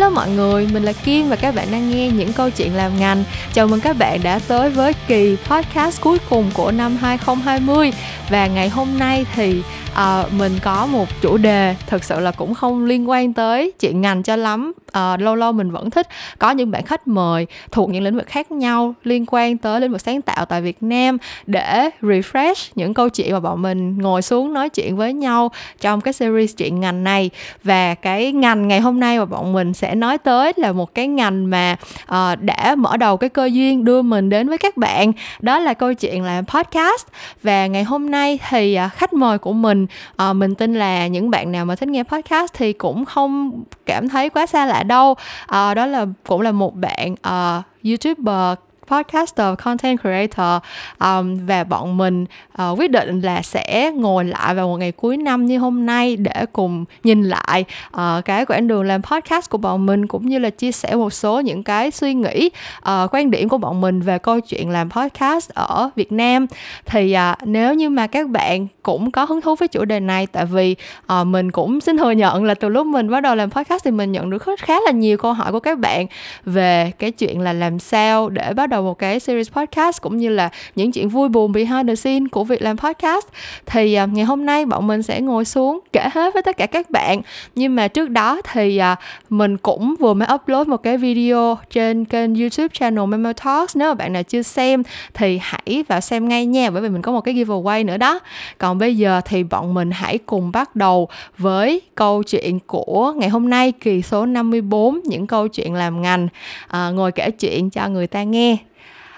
Hello mọi người, mình là Kim và các bạn đang nghe những câu chuyện làm ngành. Chào mừng các bạn đã tới với kỳ podcast cuối cùng của năm 2020 và ngày hôm nay thì à, mình có một chủ đề thực sự là cũng không liên quan tới chuyện ngành cho lắm. À, lâu lâu mình vẫn thích có những bạn khách mời thuộc những lĩnh vực khác nhau liên quan tới lĩnh vực sáng tạo tại Việt Nam để refresh những câu chuyện mà bọn mình ngồi xuống nói chuyện với nhau trong cái series chuyện ngành này. Và cái ngành ngày hôm nay mà bọn mình sẽ nói tới là một cái ngành mà à, đã mở đầu cái cơ duyên đưa mình đến với các bạn. Đó là câu chuyện làm podcast. Và ngày hôm nay thì à, khách mời của mình uh, mình tin là những bạn nào mà thích nghe podcast thì cũng không cảm thấy quá xa lạ đâu. À, đó là cũng là một bạn à, youtuber podcaster content creator um, và bọn mình uh, quyết định là sẽ ngồi lại vào một ngày cuối năm như hôm nay để cùng nhìn lại uh, cái quãng đường làm podcast của bọn mình cũng như là chia sẻ một số những cái suy nghĩ uh, quan điểm của bọn mình về câu chuyện làm podcast ở Việt Nam. Thì uh, nếu như mà các bạn cũng có hứng thú với chủ đề này tại vì uh, mình cũng xin thừa nhận là từ lúc mình bắt đầu làm podcast thì mình nhận được khá là nhiều câu hỏi của các bạn về cái chuyện là làm sao để bắt đầu một cái series podcast cũng như là những chuyện vui buồn behind the scene của việc làm podcast. Thì uh, ngày hôm nay bọn mình sẽ ngồi xuống kể hết với tất cả các bạn. Nhưng mà trước đó thì uh, mình cũng vừa mới upload một cái video trên kênh youtube channel Memo Talks. Nếu mà bạn nào chưa xem thì hãy vào xem ngay nha bởi vì mình có một cái giveaway nữa đó. Còn bây giờ thì bọn mình hãy cùng bắt đầu với câu chuyện của ngày hôm nay kỳ số 54 những câu chuyện làm ngành. À, ngồi kể chuyện cho người ta nghe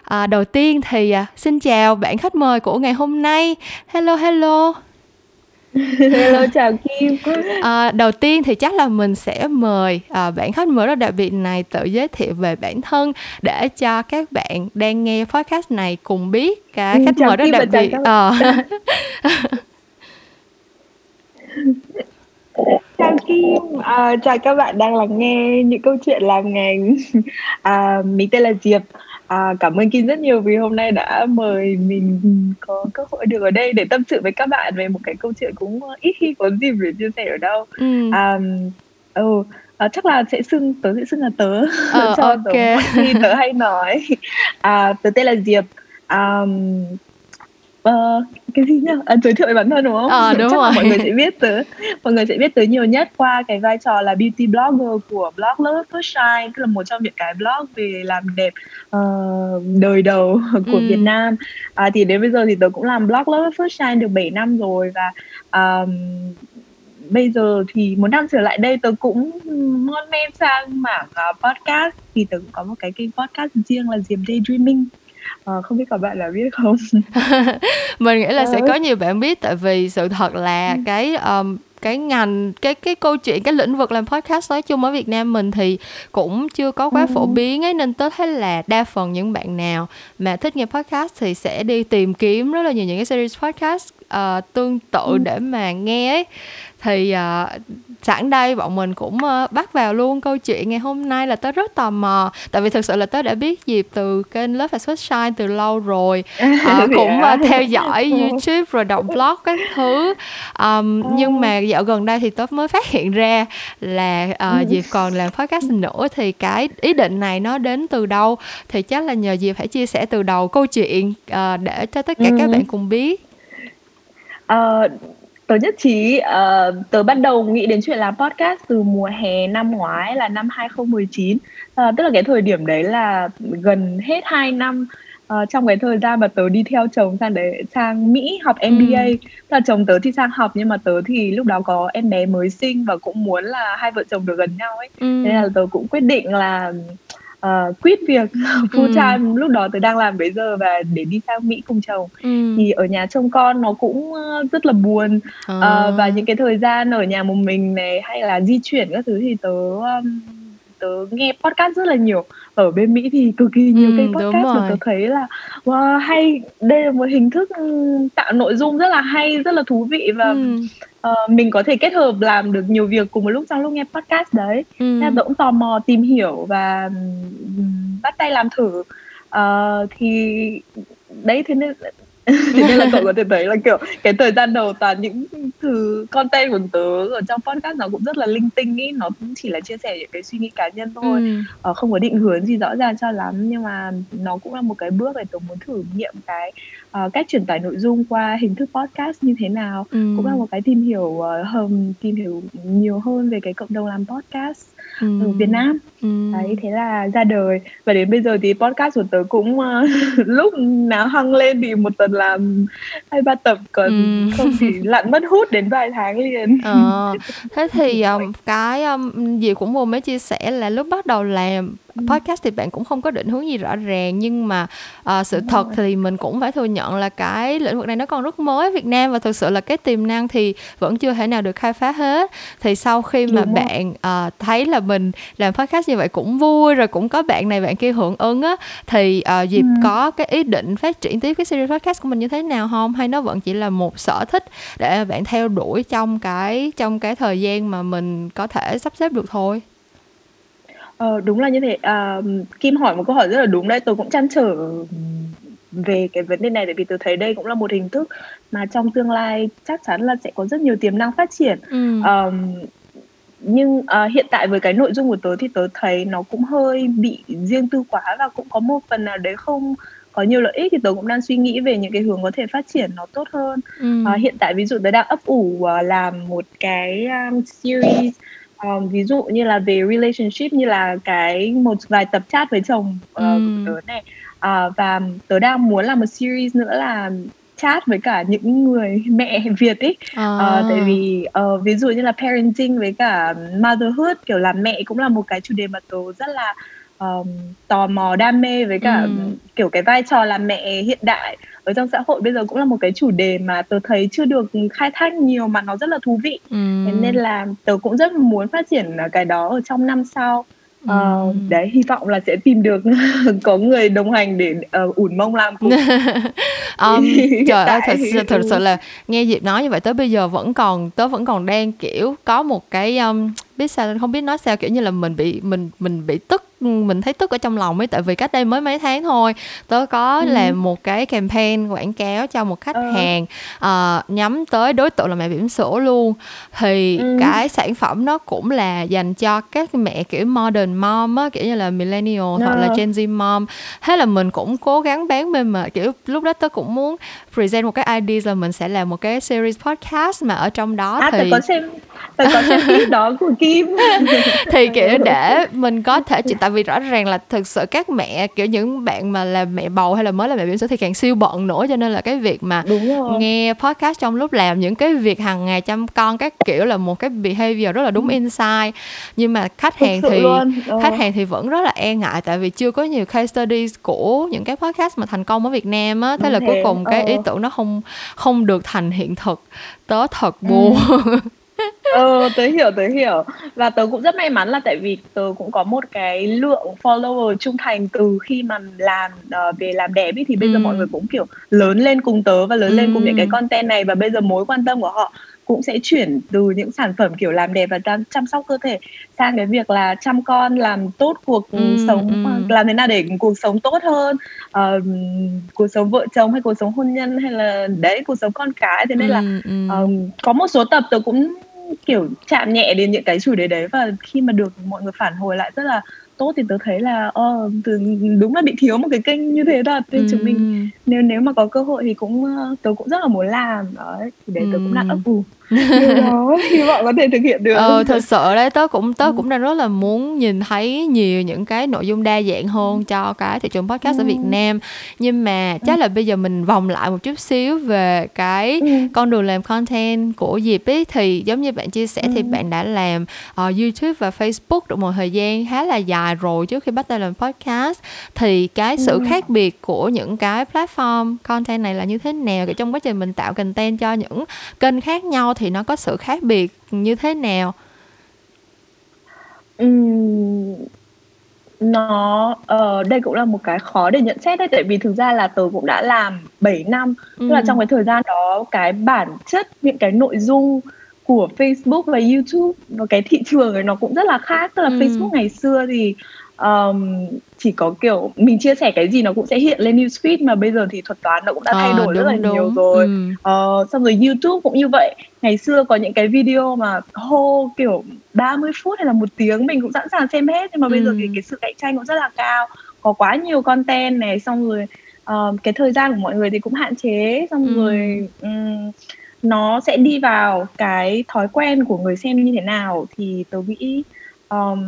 à, đầu tiên thì à, xin chào bạn khách mời của ngày hôm nay hello hello Hello chào Kim. À, đầu tiên thì chắc là mình sẽ mời à, bạn khách mời rất đặc biệt này tự giới thiệu về bản thân để cho các bạn đang nghe podcast này cùng biết cái ừ, khách mời rất đặc biệt. À. chào Kim, à, chào các bạn đang lắng nghe những câu chuyện làm ngành. À, mình tên là Diệp. À, cảm ơn Kim rất nhiều vì hôm nay đã mời mình có cơ hội được ở đây để tâm sự với các bạn về một cái câu chuyện cũng ít khi có dịp để chia sẻ ở đâu. Ừ. À, ừ, à, chắc là sẽ xưng tớ sẽ xưng là tớ ờ, cho okay. tớ khi tớ hay nói. À, tớ tên là Diệp. Um, uh, cái gì nhá? À, giới thiệu về bản thân đúng không? À, đúng Chắc rồi. mọi người sẽ biết tớ. Mọi người sẽ biết tớ nhiều nhất qua cái vai trò là beauty blogger của blog Love First Shine tức là một trong những cái blog về làm đẹp uh, đời đầu của ừ. Việt Nam. À, thì đến bây giờ thì tớ cũng làm blog Love First Shine được 7 năm rồi và um, bây giờ thì một năm trở lại đây tớ cũng ngon men sang mảng uh, podcast. Thì tớ cũng có một cái kênh podcast riêng là Diệp Daydreaming Ờ, không biết các bạn là biết không? Mình nghĩ là sẽ có nhiều bạn biết tại vì sự thật là cái um, cái ngành cái cái câu chuyện cái lĩnh vực làm podcast nói chung ở Việt Nam mình thì cũng chưa có quá phổ biến ấy nên tôi thấy là đa phần những bạn nào mà thích nghe podcast thì sẽ đi tìm kiếm rất là nhiều những cái series podcast uh, tương tự để mà nghe ấy. Thì uh, sẵn đây bọn mình cũng uh, bắt vào luôn câu chuyện ngày hôm nay là tớ rất tò mò. Tại vì thực sự là tớ đã biết dịp từ kênh Love and Shine từ lâu rồi. Uh, cũng uh, theo dõi YouTube rồi đọc blog các thứ. Um, nhưng mà dạo gần đây thì tớ mới phát hiện ra là uh, Diệp còn làm podcast nữa thì cái ý định này nó đến từ đâu? Thì chắc là nhờ Diệp phải chia sẻ từ đầu câu chuyện uh, để cho tất cả các bạn cùng biết. Uh, tớ nhất trí uh, tớ bắt đầu nghĩ đến chuyện làm podcast từ mùa hè năm ngoái là năm 2019 uh, ờ, tức là cái thời điểm đấy là gần hết 2 năm uh, trong cái thời gian mà tớ đi theo chồng sang đấy sang Mỹ học MBA ừ. là chồng tớ thì sang học nhưng mà tớ thì lúc đó có em bé mới sinh và cũng muốn là hai vợ chồng được gần nhau ấy ừ. nên là tớ cũng quyết định là uh, quit việc full ừ. time lúc đó tôi đang làm bây giờ và để đi sang Mỹ cùng chồng ừ. thì ở nhà trông con nó cũng rất là buồn à. uh, và những cái thời gian ở nhà một mình này hay là di chuyển các thứ thì tớ um, tớ nghe podcast rất là nhiều ở bên Mỹ thì cực kỳ nhiều ừ, kênh podcast và tớ thấy là wow, hay đây là một hình thức tạo nội dung rất là hay rất là thú vị và ừ. uh, mình có thể kết hợp làm được nhiều việc cùng một lúc trong lúc nghe podcast đấy ừ. nên tớ cũng tò mò tìm hiểu và um, bắt tay làm thử uh, thì đấy thế nên thế nên là cậu có thể thấy là kiểu cái thời gian đầu toàn những thứ content của tớ ở trong podcast nó cũng rất là linh tinh ý nó cũng chỉ là chia sẻ những cái suy nghĩ cá nhân thôi ừ. ờ, không có định hướng gì rõ ràng cho lắm nhưng mà nó cũng là một cái bước để tớ muốn thử nghiệm cái uh, cách truyền tải nội dung qua hình thức podcast như thế nào ừ. cũng là một cái tìm hiểu hầm tìm hiểu nhiều hơn về cái cộng đồng làm podcast ừ. ở Việt Nam ừ. đấy thế là ra đời và đến bây giờ thì podcast của tớ cũng uh, lúc nào hăng lên thì một tuần làm hai ba tập còn ừ. không thì lặn mất hút đến vài tháng liền ờ, thế thì um, cái um, gì cũng vừa mới chia sẻ là lúc bắt đầu làm podcast thì bạn cũng không có định hướng gì rõ ràng nhưng mà uh, sự Đúng thật rồi. thì mình cũng phải thừa nhận là cái lĩnh vực này nó còn rất mới ở Việt Nam và thực sự là cái tiềm năng thì vẫn chưa thể nào được khai phá hết. Thì sau khi mà Đúng bạn uh, thấy là mình làm podcast như vậy cũng vui rồi cũng có bạn này bạn kia hưởng ứng á thì uh, dịp ừ. có cái ý định phát triển tiếp cái series podcast của mình như thế nào không? Hay nó vẫn chỉ là một sở thích để bạn theo đuổi trong cái trong cái thời gian mà mình có thể sắp xếp được thôi Ờ, đúng là như thế. À, Kim hỏi một câu hỏi rất là đúng đấy, tôi cũng trăn trở về cái vấn đề này tại vì tôi thấy đây cũng là một hình thức mà trong tương lai chắc chắn là sẽ có rất nhiều tiềm năng phát triển. Ừm. Ờm, nhưng, ờ, hiện tại với cái nội dung của tớ thì tớ thấy nó cũng hơi bị riêng tư quá và cũng có một phần nào đấy không có nhiều lợi ích thì tớ cũng đang suy nghĩ về những cái hướng có thể phát triển nó tốt hơn. Ừm. Ờ, hiện tại ví dụ tớ đang ấp ủ, ờ, làm một cái, a, series um, ví dụ như là về relationship như là cái một vài tập chat với chồng uh, ừ. của tớ này uh, và tớ đang muốn làm một series nữa là chat với cả những người mẹ Việt ấy à. uh, tại vì uh, ví dụ như là parenting với cả motherhood kiểu làm mẹ cũng là một cái chủ đề mà tớ rất là um, tò mò đam mê với cả ừ. kiểu cái vai trò làm mẹ hiện đại ở trong xã hội bây giờ cũng là một cái chủ đề mà tớ thấy chưa được khai thác nhiều mà nó rất là thú vị. Ừ. thế nên là tớ cũng rất muốn phát triển cái đó ở trong năm sau. Uh, đấy hy vọng là sẽ tìm được có người đồng hành để uh, ủn mông làm cùng. Um, trời ơi thật, thật, thật sự là nghe dịp nói như vậy tới bây giờ vẫn còn tớ vẫn còn đang kiểu có một cái um, biết sao không biết nói sao kiểu như là mình bị mình mình bị tức mình thấy tức ở trong lòng ấy tại vì cách đây mới mấy tháng thôi tớ có ừ. làm một cái campaign quảng cáo cho một khách ừ. hàng uh, nhắm tới đối tượng là mẹ bỉm sữa luôn thì ừ. cái sản phẩm nó cũng là dành cho các mẹ kiểu modern mom á kiểu như là millennial ừ. hoặc là Gen Z mom thế là mình cũng cố gắng bán bên mà kiểu lúc đó tớ cũng muốn present một cái idea là mình sẽ làm một cái series podcast mà ở trong đó à, thì tớ có xem tớ có xem clip đó của Kim thì kiểu để mình có thể chỉ tại vì rõ ràng là thực sự các mẹ kiểu những bạn mà là mẹ bầu hay là mới là mẹ bỉm sữa thì càng siêu bận nữa cho nên là cái việc mà nghe podcast trong lúc làm những cái việc hàng ngày chăm con các kiểu là một cái behavior rất là đúng ừ. insight nhưng mà khách hàng thì ừ. khách hàng thì vẫn rất là e ngại tại vì chưa có nhiều case studies của những cái podcast mà thành công ở Việt Nam á thế là cuối cùng cái ý tưởng nó không không được thành hiện thực tớ thật ừ. buồn ừ. ờ tớ hiểu tớ hiểu. Và tớ cũng rất may mắn là tại vì tớ cũng có một cái lượng follower trung thành từ khi mà làm uh, về làm đẹp ý, thì bây giờ mọi người cũng kiểu lớn lên cùng tớ và lớn ừ. lên cùng những cái content này. Và bây giờ mối quan tâm của họ cũng sẽ chuyển từ những sản phẩm kiểu làm đẹp và chăm sóc cơ thể sang cái việc là chăm con làm tốt cuộc ừ, sống ừ. làm thế nào để cuộc sống tốt hơn uh, cuộc sống vợ chồng hay cuộc sống hôn nhân hay là đấy cuộc sống con cái. Thế nên ừ, là um, có một số tập tôi cũng kiểu chạm nhẹ đến những cái chủ đề đấy và khi mà được mọi người phản hồi lại rất là tốt thì tớ thấy là uh, đúng là bị thiếu một cái kênh như thế thật. Nên ừ. chúng mình nếu nếu mà có cơ hội thì cũng tớ cũng rất là muốn làm. Đấy thì để tớ cũng đang ấp ủ đó hy vọng có thể thực hiện được ờ thật sự đấy tớ cũng tớ ừ. cũng đang rất là muốn nhìn thấy nhiều những cái nội dung đa dạng hơn cho cái thị trường podcast ừ. ở Việt Nam nhưng mà chắc là bây giờ mình vòng lại một chút xíu về cái ừ. con đường làm content của Diệp ấy thì giống như bạn chia sẻ ừ. thì bạn đã làm uh, YouTube và Facebook được một thời gian khá là dài rồi trước khi bắt tay làm podcast thì cái sự ừ. khác biệt của những cái platform content này là như thế nào trong quá trình mình tạo content cho những kênh khác nhau thì nó có sự khác biệt như thế nào? Ừm, nó ờ, đây cũng là một cái khó để nhận xét đấy tại vì thực ra là tớ cũng đã làm 7 năm. Tức là trong cái thời gian đó cái bản chất những cái nội dung của Facebook và YouTube và cái thị trường ấy nó cũng rất là khác. Tức là Ừm. Facebook ngày xưa thì um, chỉ có kiểu mình chia sẻ cái gì nó cũng sẽ hiện lên newsfeed mà bây giờ thì thuật toán nó cũng đã thay Ờ, đổi rất đúng, là đúng. nhiều rồi Ừm. Ờ, xong rồi YouTube cũng như vậy ngày xưa có những cái video mà hô kiểu 30 phút hay là một tiếng mình cũng sẵn sàng xem hết nhưng mà bây giờ Ừm. thì cái sự cạnh tranh cũng rất là cao có quá nhiều content này xong rồi ờ, cái thời gian của mọi người thì cũng hạn chế xong Ừm. rồi ừm, nó sẽ đi vào cái thói quen của người xem như thế nào thì tớ nghĩ um,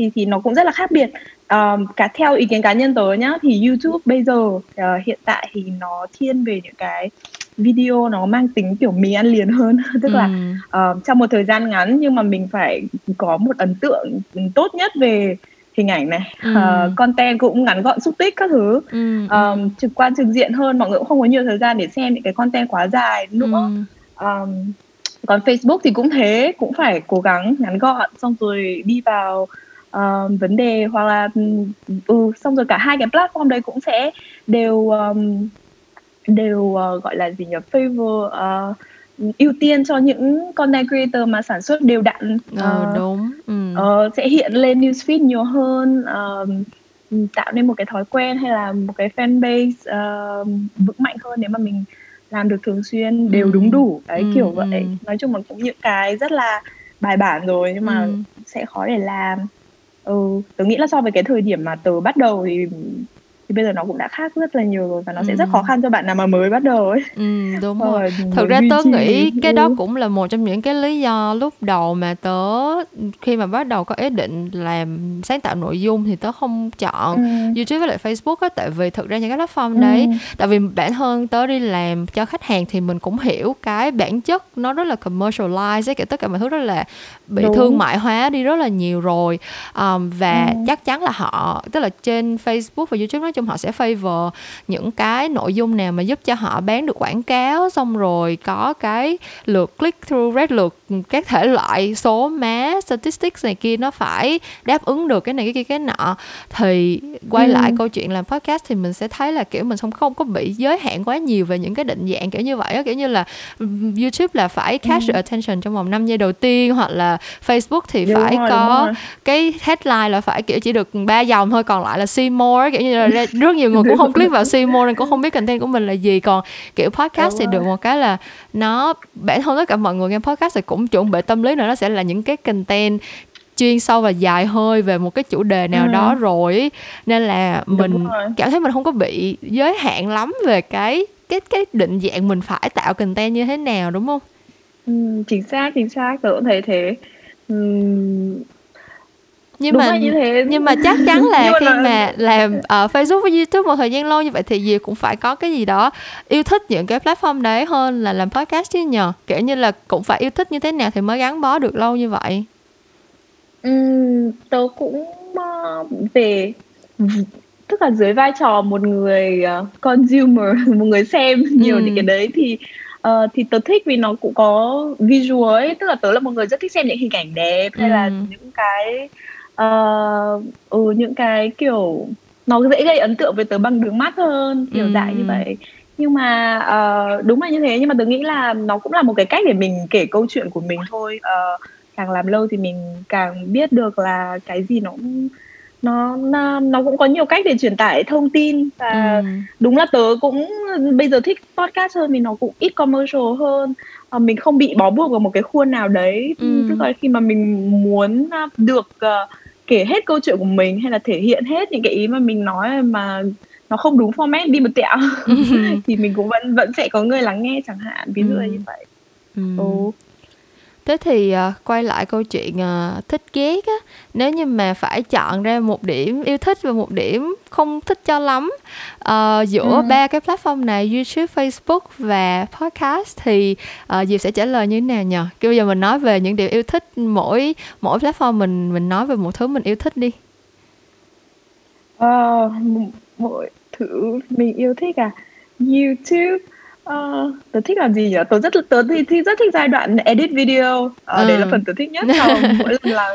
thì thì nó cũng rất là khác biệt um, cả theo ý kiến cá nhân tớ nhá thì YouTube bây giờ uh, hiện tại thì nó thiên về những cái video nó mang tính kiểu mì ăn liền hơn tức là Ừm. uh, trong một thời gian ngắn nhưng mà mình phải có một ấn tượng tốt nhất về hình ảnh này Ừm. uh, content cũng ngắn gọn xúc tích các thứ Ừm, um, trực quan trực diện hơn mọi người cũng không có nhiều thời gian để xem những cái content quá dài nữa Ừm. um, còn Facebook thì cũng thế cũng phải cố gắng ngắn gọn xong rồi đi vào um, vấn đề hoặc là ừ xong rồi cả hai cái platform đấy cũng sẽ đều um, đều uh, gọi là gì nhỉ favor uh, ưu tiên cho những content creator mà sản xuất đều đặn Ờ, uh, đúng. Ừm. ờ, sẽ hiện lên newsfeed nhiều hơn um, tạo nên một cái thói quen hay là một cái fan base uh, vững mạnh hơn nếu mà mình làm được thường xuyên đều đúng Ừm. đủ đấy kiểu Ừm, vậy ừm. nói chung là cũng những cái rất là bài bản rồi nhưng mà Ừm. sẽ khó để làm ừ tớ nghĩ là so với cái thời điểm mà tớ bắt đầu thì thì bây giờ nó cũng đã khác rất là nhiều rồi và nó sẽ rất khó Ừm. khăn cho bạn nào mà mới bắt đầu ấy Ừm, đúng rồi. Thực ra tớ nghĩ cái đó Ừ. cũng là một trong những cái lý do lúc đầu mà tớ khi mà bắt đầu có ý định làm sáng tạo nội dung thì tớ không chọn Ừ. YouTube với lại Facebook á tại vì thực ra những cái platform Ừ. đấy tại vì bản thân tớ đi làm cho khách hàng thì mình cũng hiểu cái bản chất nó rất là commercialize ấy, kiểu tất cả mọi thứ rất là bị Đúng. thương mại hóa đi rất là nhiều rồi um, và Ừ. chắc chắn là họ tức là trên Facebook và YouTube nói chung họ sẽ favor những cái nội dung nào mà giúp cho họ bán được quảng cáo xong rồi có cái lượt click through rate lượt các thể loại số má statistics này kia nó phải đáp ứng được cái này cái kia cái nọ thì quay Ừ. lại câu chuyện làm podcast thì mình sẽ thấy là kiểu mình không không có bị giới hạn quá nhiều về những cái định dạng kiểu như vậy á kiểu như là ừm, YouTube là phải catch Ừ. attention trong vòng 5 giây đầu tiên hoặc là Facebook thì Đúng phải rồi, có cái headline là phải kiểu chỉ được ba dòng thôi còn lại là see more kiểu như là rất nhiều người cũng không click vào more nên cũng không biết content của mình là gì. Còn kiểu podcast Đúng thì được một cái là nó bản thân tất cả mọi người nghe podcast thì cũng chuẩn bị tâm lý là nó sẽ là những cái content chuyên sâu và dài hơi về một cái chủ đề nào Ừ. đó rồi nên là Đúng mình rồi. cảm thấy mình không có bị giới hạn lắm về cái cái cái định dạng mình phải tạo content như thế nào đúng không? Ừ, chính xác chính xác. Tớ cũng thấy thế nhưng đúng mà là như thế nhưng mà chắc chắn là Nhưng khi nó- mà làm ở Facebook với YouTube một thời gian lâu như vậy thì Diệp cũng phải có cái gì đó yêu thích những cái platform đấy hơn là làm podcast chứ nhờ kiểu như là cũng phải yêu thích như thế nào thì mới gắn bó được lâu như vậy Ừm, tớ cũng ờ, về tức là dưới vai trò một người ờ, consumer một người xem nhiều Ừ. những cái đấy thì ờ, thì tớ thích vì nó cũng có visual ấy tức là tớ là một người rất thích xem những hình ảnh đẹp hay là Ừ. những cái ờ, ừ, những cái kiểu nó dễ gây ấn tượng với tớ bằng đường mắt hơn kiểu Ừ. dạng như vậy nhưng mà ờ, đúng là như thế nhưng mà tớ nghĩ là nó cũng là một cái cách để mình kể câu chuyện của mình thôi Ờ, càng làm lâu thì mình càng biết được là cái gì nó cũng- nó nó cũng có nhiều cách để truyền tải thông tin và Ừ. đúng là tớ cũng bây giờ thích podcast hơn vì nó cũng ít commercial hơn Ờ, mình không bị bó buộc vào một cái khuôn nào đấy Ừ. tức là khi mà mình muốn à, được ờ, kể hết câu chuyện của mình hay là thể hiện hết những cái ý mà mình nói mà nó không đúng format đi một tẹo thì mình cũng vẫn vẫn sẽ có người lắng nghe chẳng hạn ví dụ là Ừ. như vậy Ừ. ừ. Thế thì à, quay lại câu chuyện à, thích ghét á, nếu như mà phải chọn ra một điểm yêu thích và một điểm không thích cho lắm ờ, giữa ba cái platform này YouTube, Facebook và podcast thì uh, Diệp sẽ trả lời như thế nào? Kiểu bây giờ mình nói về những điểm yêu thích mỗi mỗi platform mình mình nói về một thứ mình yêu thích đi. Ờ, mỗi thứ mình yêu thích à YouTube Ờ, tớ thích làm gì nhỉ? Tớ rất tớ thì, thì rất thích giai đoạn edit video. Ờ, đấy là Ừ. phần tớ thích nhất. Sau mỗi lần làm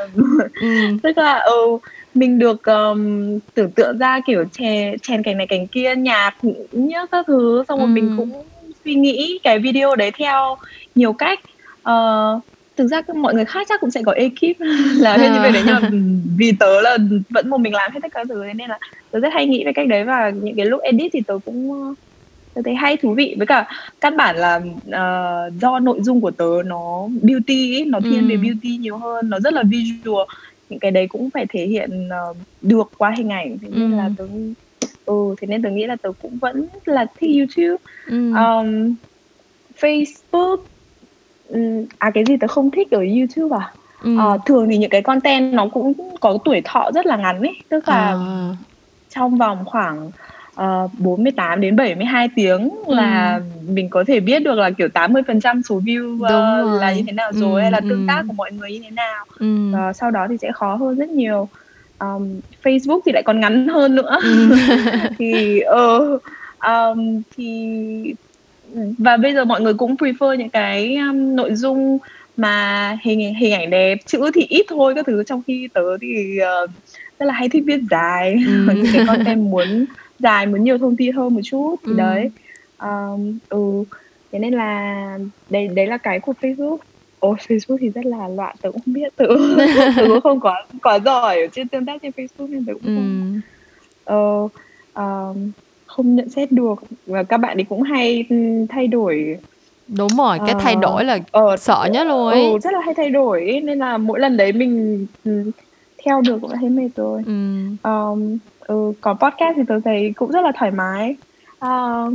Ừ. tức là ừ, mình được um, tưởng tượng ra kiểu chèn chèn cảnh này cảnh kia nhạc nhớ các thứ. Xong rồi mình Ừ. cũng suy nghĩ cái video đấy theo nhiều cách. Ờ, thực ra mọi người khác chắc cũng sẽ có ekip. Là như vậy đấy nhưng mà vì tớ là vẫn một mình làm hết tất cả thứ nên là tớ rất hay nghĩ về cách đấy. Và những cái lúc edit thì tớ cũng tớ thấy hay thú vị với cả căn bản là uh, do nội dung của tớ nó beauty ấy, nó thiên ừ. về beauty nhiều hơn nó rất là visual những cái đấy cũng phải thể hiện uh, được qua hình ảnh thế nên ừ. là tớ ừ thế nên tớ nghĩ là tớ cũng vẫn là thích youtube ừ. um, facebook à cái gì tớ không thích ở youtube à ừ. uh, thường thì những cái content nó cũng có tuổi thọ rất là ngắn ấy tức là à. trong vòng khoảng uh, 48 đến 72 tiếng ừ. là mình có thể biết được là kiểu 80% số view uh, là như thế nào rồi ừ, hay là tương ừ. tác của mọi người như thế nào. Ừ. Uh, sau đó thì sẽ khó hơn rất nhiều. Um, Facebook thì lại còn ngắn hơn nữa. Ừ. thì uh, um, thì và bây giờ mọi người cũng prefer những cái um, nội dung mà hình hình ảnh đẹp chữ thì ít thôi các thứ trong khi tớ thì uh, rất là hay thích viết dài ừ. những cái content muốn dài muốn nhiều thông tin hơn một chút thì ừ. đấy um, ừ thế nên là đấy đấy là cái của Facebook Ồ, Facebook thì rất là loạn, tớ cũng không biết, tớ, tớ cũng không quá quá giỏi ở trên tương tác trên Facebook nên tớ cũng ừ. không uh, um, không nhận xét được và các bạn ấy cũng hay thay đổi đúng rồi cái thay đổi là uh, sợ nhất luôn ấy ừ, rất là hay thay đổi ấy. nên là mỗi lần đấy mình theo được cũng thấy mệt rồi ừ. Um, ừ, có podcast thì tôi thấy cũng rất là thoải mái. Uh,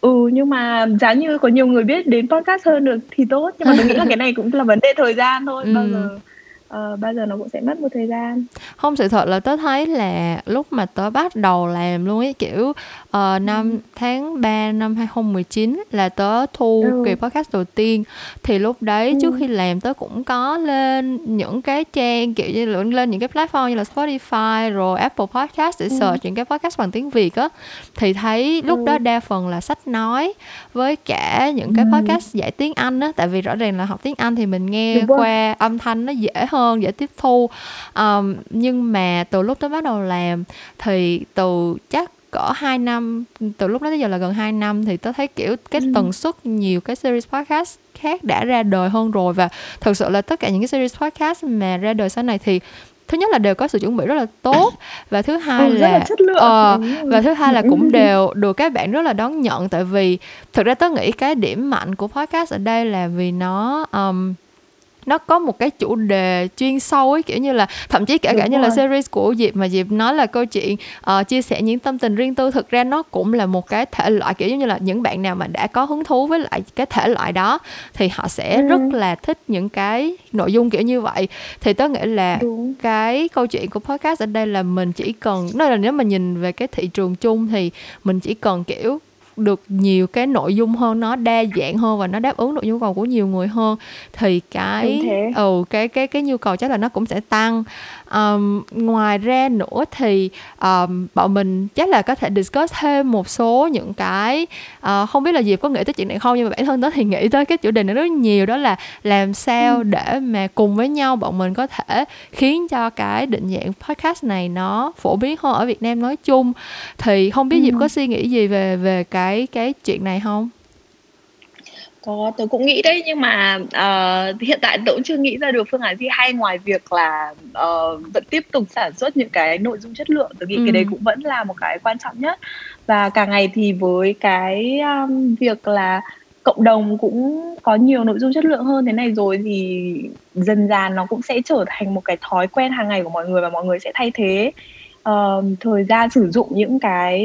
ừ nhưng mà giá như có nhiều người biết đến podcast hơn được thì tốt. Nhưng mà tôi nghĩ là cái này cũng là vấn đề thời gian thôi. Ừ. bao giờ uh, bao giờ nó cũng sẽ mất một thời gian. Không sự thật là tớ thấy là lúc mà tớ bắt đầu làm luôn ấy kiểu uh, năm ừ. tháng 3 năm 2019 là tớ thu ừ. kỳ podcast đầu tiên thì lúc đấy ừ. trước khi làm tớ cũng có lên những cái trang kiểu như lên lên những cái platform như là Spotify rồi Apple Podcast để ừ. search những cái podcast bằng tiếng Việt á thì thấy lúc ừ. đó đa phần là sách nói với cả những cái ừ. podcast dạy tiếng Anh á tại vì rõ ràng là học tiếng Anh thì mình nghe qua âm thanh nó dễ hơn dễ tiếp thu um, nhưng mà từ lúc tôi bắt đầu làm thì từ chắc cỡ 2 năm từ lúc đó tới giờ là gần 2 năm thì tôi thấy kiểu cái ừ. tần suất nhiều cái series podcast khác đã ra đời hơn rồi. Và thực sự là tất cả những cái series podcast mà ra đời sau này thì thứ nhất là đều có sự chuẩn bị rất là tốt. Và thứ hai ừ, là, là uh, và thứ hai là cũng đều được các bạn rất là đón nhận. Tại vì thực ra tôi nghĩ cái điểm mạnh của podcast ở đây là vì nó um, nó có một cái chủ đề chuyên sâu ấy kiểu như là thậm chí kể cả như là series của Diệp mà Diệp nói là câu chuyện uh, chia sẻ những tâm tình riêng tư thực ra nó cũng là một cái thể loại kiểu như là những bạn nào mà đã có hứng thú với lại cái thể loại đó thì họ sẽ ừ. rất là thích những cái nội dung kiểu như vậy thì tớ nghĩ là Đúng. cái câu chuyện của podcast ở đây là mình chỉ cần nói là nếu mà nhìn về cái thị trường chung thì mình chỉ cần kiểu được nhiều cái nội dung hơn nó đa dạng hơn và nó đáp ứng được nhu cầu của nhiều người hơn thì cái ừ cái cái cái nhu cầu chắc là nó cũng sẽ tăng um, ngoài ra nữa thì um, bọn mình chắc là có thể discuss thêm một số những cái uh, không biết là Diệp có nghĩ tới chuyện này không nhưng mà bản thân đó thì nghĩ tới cái chủ đề này rất nhiều đó là làm sao ừ. để mà cùng với nhau bọn mình có thể khiến cho cái định dạng podcast này nó phổ biến hơn ở Việt Nam nói chung thì không biết ừ. Diệp có suy nghĩ gì về về cái cái chuyện này không? Có, tớ cũng nghĩ đấy nhưng mà uh, hiện tại tớ cũng chưa nghĩ ra được phương án gì hay ngoài việc là uh, vẫn tiếp tục sản xuất những cái nội dung chất lượng. Tớ nghĩ ừ. cái đấy cũng vẫn là một cái quan trọng nhất và càng ngày thì với cái um, việc là cộng đồng cũng có nhiều nội dung chất lượng hơn thế này rồi thì dần dần nó cũng sẽ trở thành một cái thói quen hàng ngày của mọi người và mọi người sẽ thay thế uh, thời gian sử dụng những cái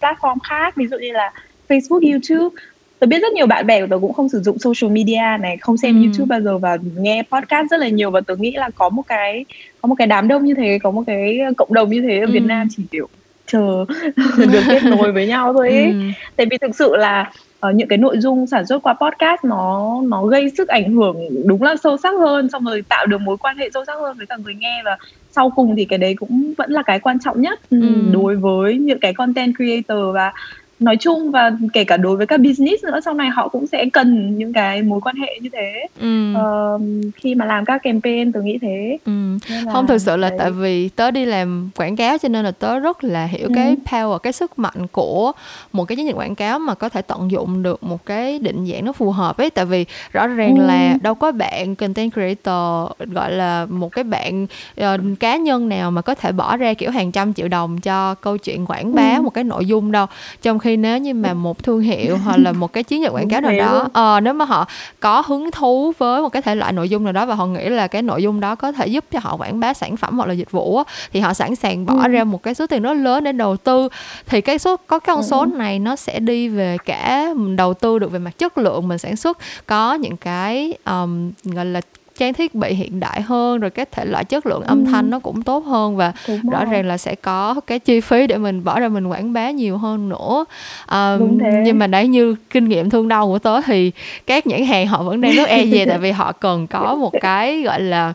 platform khác ví dụ như là Facebook, YouTube Tớ biết rất nhiều bạn bè của tớ cũng không sử dụng social media này, không xem ừ. YouTube bao giờ và nghe podcast rất là nhiều và tớ nghĩ là có một cái có một cái đám đông như thế, có một cái cộng đồng như thế ở ừ. Việt Nam chỉ kiểu chờ được kết nối với nhau thôi ấy. Ừ. Tại vì thực sự là uh, những cái nội dung sản xuất qua podcast nó nó gây sức ảnh hưởng đúng là sâu sắc hơn xong rồi tạo được mối quan hệ sâu sắc hơn với cả người nghe và sau cùng thì cái đấy cũng vẫn là cái quan trọng nhất ừ. đối với những cái content creator và nói chung và kể cả đối với các business nữa sau này họ cũng sẽ cần những cái mối quan hệ như thế ừ. uh, khi mà làm các campaign tôi nghĩ thế ừ. là, không thực sự là đấy. tại vì tớ đi làm quảng cáo cho nên là tớ rất là hiểu ừ. cái power cái sức mạnh của một cái chiến dịch quảng cáo mà có thể tận dụng được một cái định dạng nó phù hợp ấy tại vì rõ ràng ừ. là đâu có bạn content creator gọi là một cái bạn uh, cá nhân nào mà có thể bỏ ra kiểu hàng trăm triệu đồng cho câu chuyện quảng bá ừ. một cái nội dung đâu trong khi nếu như mà một thương hiệu hoặc là một cái chiến dịch quảng cáo nào đó ờ, nếu mà họ có hứng thú với một cái thể loại nội dung nào đó và họ nghĩ là cái nội dung đó có thể giúp cho họ quảng bá sản phẩm hoặc là dịch vụ thì họ sẵn sàng bỏ ừ. ra một cái số tiền rất lớn để đầu tư thì cái số có cái con số ừ. này nó sẽ đi về cả đầu tư được về mặt chất lượng mình sản xuất có những cái um, gọi là trang thiết bị hiện đại hơn rồi cái thể loại chất lượng âm ừ. thanh nó cũng tốt hơn và Đúng rõ rồi. ràng là sẽ có cái chi phí để mình bỏ ra mình quảng bá nhiều hơn nữa um, nhưng mà đấy như kinh nghiệm thương đau của tớ thì các nhãn hàng họ vẫn đang rất e dè tại vì họ cần có một cái gọi là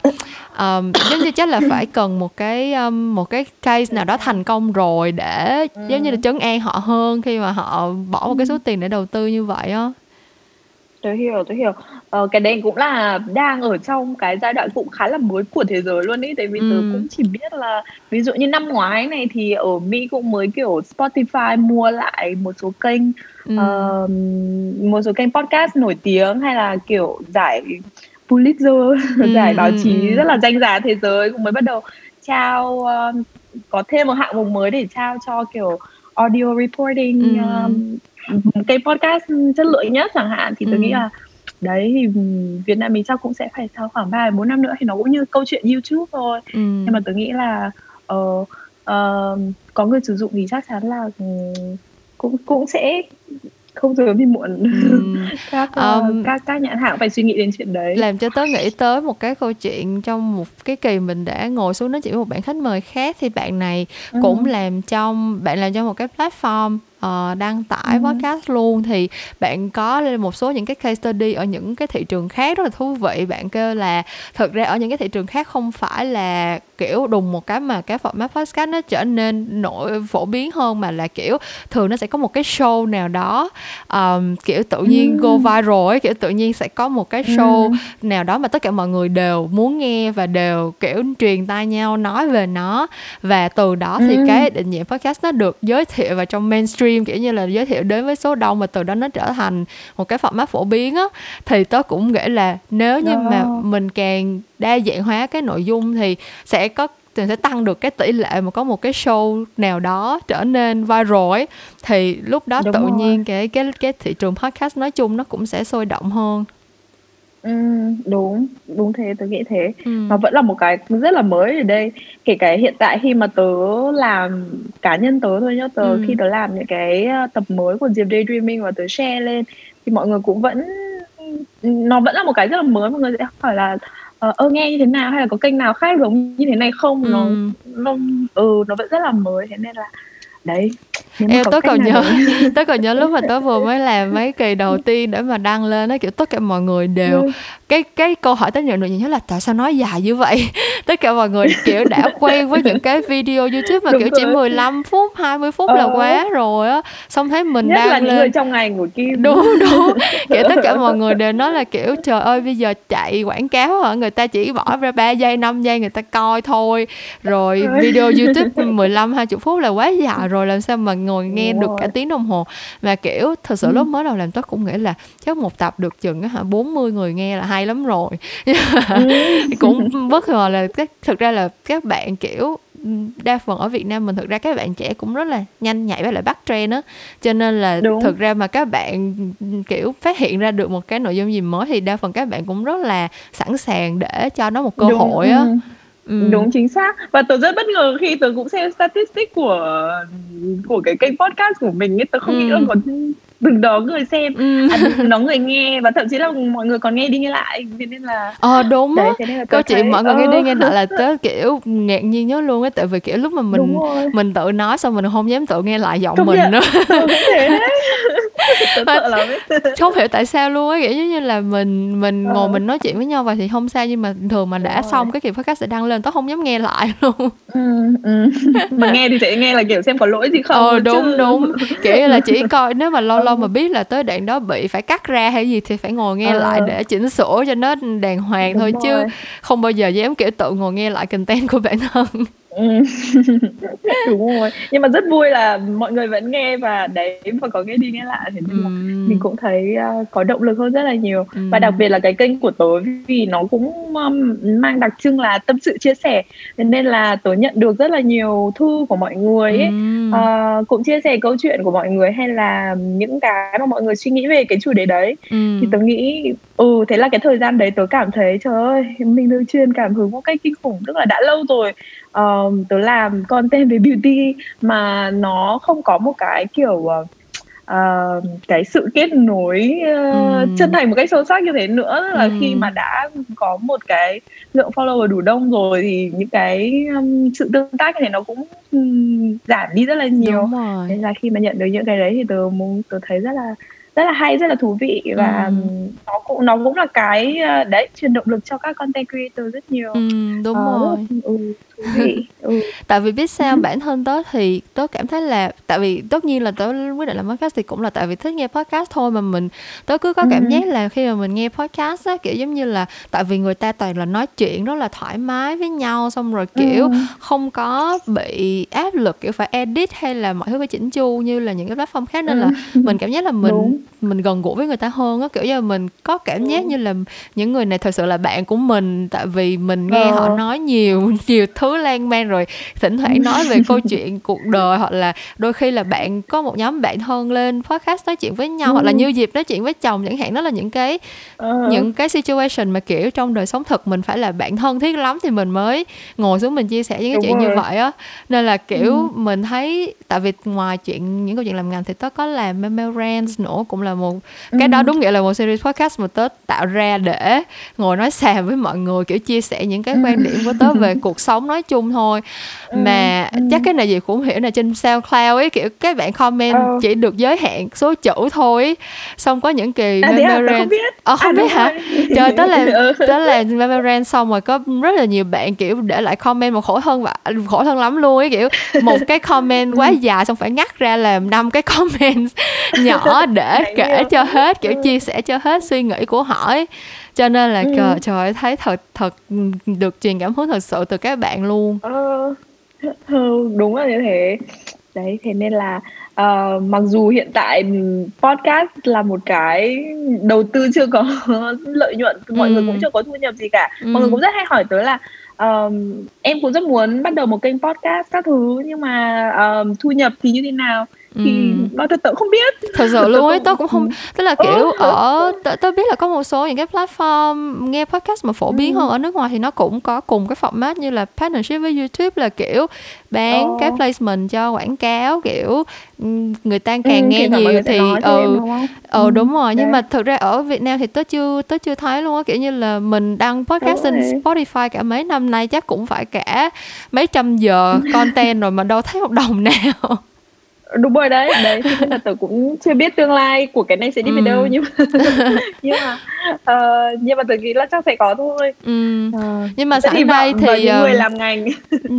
um, giống như chắc là phải cần một cái um, một cái case nào đó thành công rồi để giống như là trấn an họ hơn khi mà họ bỏ một cái số tiền để đầu tư như vậy á tôi hiểu tôi hiểu ờ, cái đấy cũng là đang ở trong cái giai đoạn cũng khá là mới của thế giới luôn ý tại vì ừ. tớ cũng chỉ biết là ví dụ như năm ngoái này thì ở Mỹ cũng mới kiểu Spotify mua lại một số kênh ừ. uh, một số kênh podcast nổi tiếng hay là kiểu giải Pulitzer ừ, giải báo chí ừ. rất là danh giá thế giới cũng mới bắt đầu trao uh, có thêm một hạng mục mới để trao cho kiểu audio reporting ừ. um, cái podcast chất lượng nhất chẳng hạn thì tôi ừ. nghĩ là đấy thì Việt Nam mình chắc cũng sẽ phải sau khoảng ba bốn năm nữa thì nó cũng như câu chuyện YouTube thôi ừ. nhưng mà tôi nghĩ là uh, uh, có người sử dụng thì chắc chắn là cũng cũng sẽ không sớm thì muộn ừ. các um, các các nhãn hàng phải suy nghĩ đến chuyện đấy làm cho tớ nghĩ tới một cái câu chuyện trong một cái kỳ mình đã ngồi xuống nói chuyện với một bạn khách mời khác thì bạn này ừ. cũng làm trong bạn làm trong một cái platform uh, đăng tải ừ. podcast luôn thì bạn có một số những cái case study ở những cái thị trường khác rất là thú vị bạn kêu là thực ra ở những cái thị trường khác không phải là kiểu đùng một cái mà cái format podcast nó trở nên nổi phổ biến hơn mà là kiểu thường nó sẽ có một cái show nào đó um, kiểu tự nhiên go viral ấy kiểu tự nhiên sẽ có một cái show nào đó mà tất cả mọi người đều muốn nghe và đều kiểu truyền tai nhau nói về nó. Và từ đó thì cái định dạng podcast nó được giới thiệu vào trong mainstream kiểu như là giới thiệu đến với số đông và từ đó nó trở thành một cái format phổ biến á. Thì tớ cũng nghĩ là nếu như mà mình càng đa dạng hóa cái nội dung thì sẽ có thì sẽ tăng được cái tỷ lệ mà có một cái show nào đó trở nên viral ấy thì lúc đó Đúng tự rồi. nhiên cái cái cái thị trường podcast nói chung nó cũng sẽ sôi động hơn Ừ, đúng đúng thế tôi nghĩ thế ừ. nó vẫn là một cái rất là mới ở đây kể cả hiện tại khi mà tớ làm cá nhân tớ thôi nhá tớ ừ. khi tớ làm những cái ờ, tập mới của Diệp Daydreaming và tớ share lên thì mọi người cũng vẫn nó vẫn là một cái rất là mới mọi người sẽ hỏi là ờ, ơ nghe như thế nào? Hay là có kênh nào khác giống như thế này không? Nó ừ. nó ừ nó vẫn rất là mới thế nên là đấy em tớ còn nhớ tớ còn nhớ lúc mà tớ vừa mới làm mấy kỳ đầu tiên để mà đăng lên nó kiểu tất cả mọi người đều ừ. cái cái câu hỏi tớ nhận được nhất là tại sao nói dài như vậy? Tất cả mọi người kiểu đã quen với những cái video youtube mà Đúng kiểu rồi. chỉ 15 phút 20 phút ờ. là quá rồi á. Xong thấy mình Nhất đang là lên những người trong ngày ngồi kim. Đúng đúng. Kiểu tất cả mọi người đều nói là kiểu trời ơi bây giờ chạy quảng cáo hả? Người ta chỉ bỏ ra 3 giây 5 giây người ta coi thôi. Rồi video youtube 15 20 phút là quá dài rồi làm sao mà ngồi nghe được cả tiếng đồng hồ và kiểu thật sự ừ. lúc mới đầu làm tôi cũng nghĩ là chắc một tập được chừng hả 40 người nghe là hay lắm rồi ừ. cũng bất ngờ là các thực ra là các bạn kiểu đa phần ở Việt Nam mình thực ra các bạn trẻ cũng rất là nhanh nhạy với lại bắt trend á cho nên là Đúng. thực ra mà các bạn kiểu phát hiện ra được một cái nội dung gì mới thì đa phần các bạn cũng rất là sẵn sàng để cho nó một cơ Đúng. hội á ừ. Ừ. Đúng chính xác và tớ rất bất ngờ khi tớ cũng xem statistic của của cái kênh podcast của mình ấy tớ không ừ. nghĩ là có từng đó người xem. Ừ. à, nó người nghe và thậm chí là mọi người còn nghe đi nghe lại. Thế nên là ờ đúng đấy, thế nên là câu chuyện mọi người nghe đi nghe lại là tớ kiểu ngạc nhiên nhớ luôn á. Tại vì kiểu lúc mà mình mình tự nói xong mình không dám tự nghe lại giọng Công mình nữa lắm không hiểu tại sao luôn á kiểu như là mình mình ngồi Ờ. mình nói chuyện với nhau và thì không sao nhưng mà thường mà đã Đúng xong cái kỳ podcast sẽ đăng lên tớ không dám nghe lại luôn ừ, ừ. mà nghe thì sẽ nghe là kiểu xem có lỗi gì không ờ chứ. đúng đúng kiểu như là chỉ coi nếu mà lâu lâu mà biết là tới đoạn đó bị phải cắt ra hay gì thì phải ngồi nghe Ờ. lại để chỉnh sửa cho nó đàng hoàng Đúng thôi chứ rồi. không bao giờ dám kiểu tự ngồi nghe lại content của bản thân Ừ. đúng rồi nhưng mà rất vui là mọi người vẫn nghe và đấy và có nghe đi nghe lại nên là Ừm. mình cũng thấy uh, có động lực hơn rất là nhiều Ừm. và đặc biệt là cái kênh của tớ vì nó cũng um, mang đặc trưng là tâm sự chia sẻ nên là tớ nhận được rất là nhiều thư của mọi người ấy Ừm. Ờ, cũng chia sẻ câu chuyện của mọi người hay là những cái mà mọi người suy nghĩ về cái chủ đề đấy Ừm. thì tớ nghĩ ừ thế là cái thời gian đấy tớ cảm thấy trời ơi mình được truyền cảm hứng một cách kinh khủng tức là đã lâu rồi ờ, tớ làm content về beauty mà nó không có một cái kiểu ờ, ờ, cái sự kết nối ờ, Ừm. chân thành một cách sâu sắc như thế nữa Tức là Ừm. khi mà đã có một cái lượng follower đủ đông rồi thì những cái um, sự tương tác như thế nó cũng um, giảm đi rất là nhiều nên là khi mà nhận được những cái đấy thì tớ muốn tớ thấy rất là rất là hay rất là thú vị và Ừm. nó cũng nó cũng là cái ờ, đấy truyền động lực cho các content creator rất nhiều Ừm, đúng Ờ, rồi ừ, thú vị ừ. tại vì biết sao bản thân tớ thì tớ cảm thấy là tại vì tất nhiên là tớ quyết định làm podcast thì cũng là tại vì thích nghe podcast thôi mà mình tớ cứ có cảm Ừ. giác là khi mà mình nghe podcast á kiểu giống như là tại vì người ta toàn là nói chuyện rất là thoải mái với nhau xong rồi kiểu Ừ. không có bị áp lực kiểu phải edit hay là mọi thứ phải chỉnh chu như là những cái platform khác nên Ừ. là mình cảm giác là mình Đúng. Mình gần gũi với người ta hơn á kiểu như mình có cảm giác như là những người này thật sự là bạn của mình tại vì mình nghe Ờ. họ nói nhiều nhiều thứ lan man rồi thỉnh thoảng nói về câu chuyện cuộc đời hoặc là đôi khi là bạn có một nhóm bạn thân lên podcast nói chuyện với nhau hoặc là Ừ. như dịp nói chuyện với chồng chẳng hạn đó là những cái Ờ. những cái situation mà kiểu trong đời sống thực mình phải là bạn thân thiết lắm thì mình mới ngồi xuống mình chia sẻ những cái Đúng chuyện như vậy á nên là kiểu Ừ. mình thấy tại vì ngoài chuyện những câu chuyện làm ngành thì tớ có làm memo rants nữa cũng là một cái đó Ừ. đúng nghĩa là một series podcast mà tớ tạo ra để ngồi nói xàm với mọi người kiểu chia sẻ những cái quan điểm của tớ về cuộc sống nói chung thôi mà Ừ. chắc cái này gì cũng hiểu là trên SoundCloud ấy kiểu các bạn comment Ờ. chỉ được giới hạn số chữ thôi ấy. xong có những kỳ À, thế memo Tớ không biết. ờ không À, biết hả rồi. trời tớ làm Ừ. tớ làm memorand xong rồi có rất là nhiều bạn kiểu để lại comment một khổ thân và khổ thân lắm luôn ấy kiểu một cái comment quá dài xong phải ngắt ra làm năm cái comment nhỏ để Kể cho hết kiểu Ừ. chia sẻ cho hết suy nghĩ của họ ấy cho nên là Ừ. trời, trời ơi, thấy thật thật được truyền cảm hứng thật sự từ các bạn luôn Ờ, ừ, đúng là như thế đấy thế nên là ờ, mặc dù hiện tại podcast là một cái đầu tư chưa có lợi nhuận mọi người Ừ. cũng chưa có thu nhập gì cả Ừ. mọi người cũng rất hay hỏi tới là ờm, em cũng rất muốn bắt đầu một kênh podcast các thứ nhưng mà ờm, thu nhập thì như thế nào thì Ừ. nói thật tớ cũng không biết thật sự luôn ấy tớ cũng không tức là kiểu Ừ. ở tớ, tớ biết là có một số những cái platform nghe podcast mà phổ biến Ừ. hơn ở nước ngoài thì nó cũng có cùng cái format như là partnership với YouTube là kiểu bán Ờ. cái placement cho quảng cáo kiểu ừm, người ta càng Ừ, nghe thoảng mọi nhiều thì ừ ờ Ừ, đúng rồi nhưng mà thực ra ở Việt Nam thì tớ chưa tớ chưa thấy luôn á kiểu như là mình đăng podcast trên. Spotify cả mấy năm nay chắc cũng phải cả mấy trăm giờ content rồi mà đâu thấy một đồng nào đúng rồi đấy đấy là tớ cũng chưa biết tương lai của cái này sẽ đi về Ừ. đâu nhưng mà nhưng mà ờ, nhưng mà tớ nghĩ là chắc sẽ có thôi Ừm. Ờ, nhưng mà sẵn đây thì những người ờm, làm ngành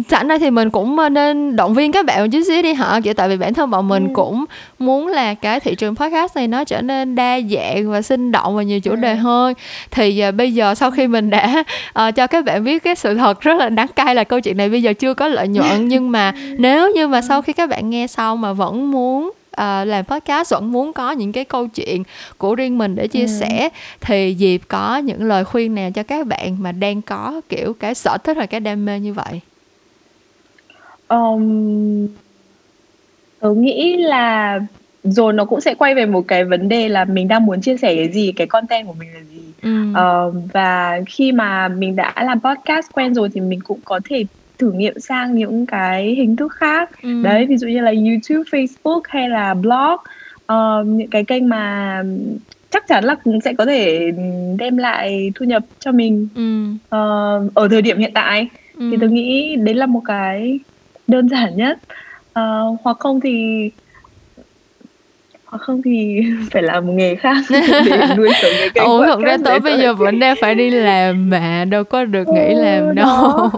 sẵn đây thì mình cũng ờ, nên động viên các bạn một chút xíu đi hả kiểu tại vì bản thân bọn mình Ừ. cũng muốn là cái thị trường podcast này nó trở nên đa dạng và sinh động và nhiều chủ Ừ. đề hơn thì ờ, bây giờ sau khi mình đã ờ, cho các bạn biết cái sự thật rất là đắng cay là câu chuyện này bây giờ chưa có lợi nhuận nhưng mà nếu như mà sau khi các bạn nghe xong mà vẫn muốn ờ, làm podcast vẫn muốn có những cái câu chuyện của riêng mình để chia Ừ. sẻ thì Diệp có những lời khuyên nào cho các bạn mà đang có kiểu cái sở thích hoặc cái đam mê như vậy um, tớ nghĩ là rồi nó cũng sẽ quay về một cái vấn đề là mình đang muốn chia sẻ cái gì cái content của mình là gì Ừ. Ờ, và khi mà mình đã làm podcast quen rồi thì mình cũng có thể thử nghiệm sang những cái hình thức khác Ừ. đấy ví dụ như là YouTube, Facebook hay là blog Ờ, những cái kênh mà chắc chắn là cũng sẽ có thể đem lại thu nhập cho mình Ừ. Ờ, ở thời điểm hiện tại Ừ. thì tôi nghĩ đấy là một cái đơn giản nhất Ờ, hoặc không thì hoặc không thì phải làm một nghề khác để nuôi sống cái kênh Ủa thật ra tới bây giờ vẫn đang phải đi làm mà đâu có được nghỉ Ừ, làm đâu.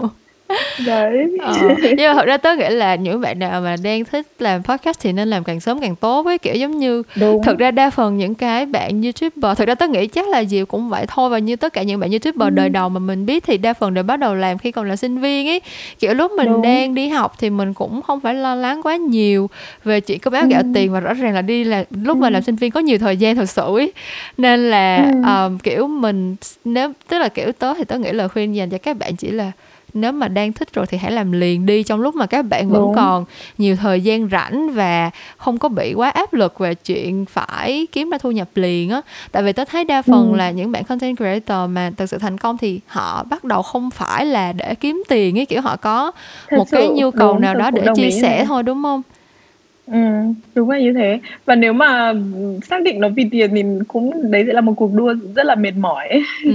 Đấy Ờ, nhưng mà thật ra tớ nghĩ là những bạn nào mà đang thích làm podcast thì nên làm càng sớm càng tốt ấy kiểu giống như đúng thực ra đa phần những cái bạn youtuber thực ra tớ nghĩ chắc là Diệu cũng vậy thôi và như tất cả những bạn youtuber Ừ. đời đầu mà mình biết thì đa phần đều bắt đầu làm khi còn là sinh viên ấy kiểu lúc mình Đúng. đang đi học thì mình cũng không phải lo lắng quá nhiều về chuyện có báo Ừ. gạo tiền và rõ ràng là đi là lúc mà Ừ. làm sinh viên có nhiều thời gian thật sự ấy nên là Ừ. um, kiểu mình nếu tức là kiểu tớ thì tớ nghĩ lời khuyên dành cho các bạn chỉ là nếu mà đang thích rồi thì hãy làm liền đi trong lúc mà các bạn vẫn Đúng. còn nhiều thời gian rảnh và không có bị quá áp lực về chuyện phải kiếm ra thu nhập liền á tại vì tớ thấy đa phần Ừ. là những bạn content creator mà thực sự thành công thì họ bắt đầu không phải là để kiếm tiền ấy kiểu họ có Thật một cái sự, nhu cầu đúng, nào đó để chia sẻ thôi đúng không Ừ, đúng là như thế và nếu mà xác định nó vì tiền thì cũng đấy sẽ là một cuộc đua rất là mệt mỏi ấy. ừ,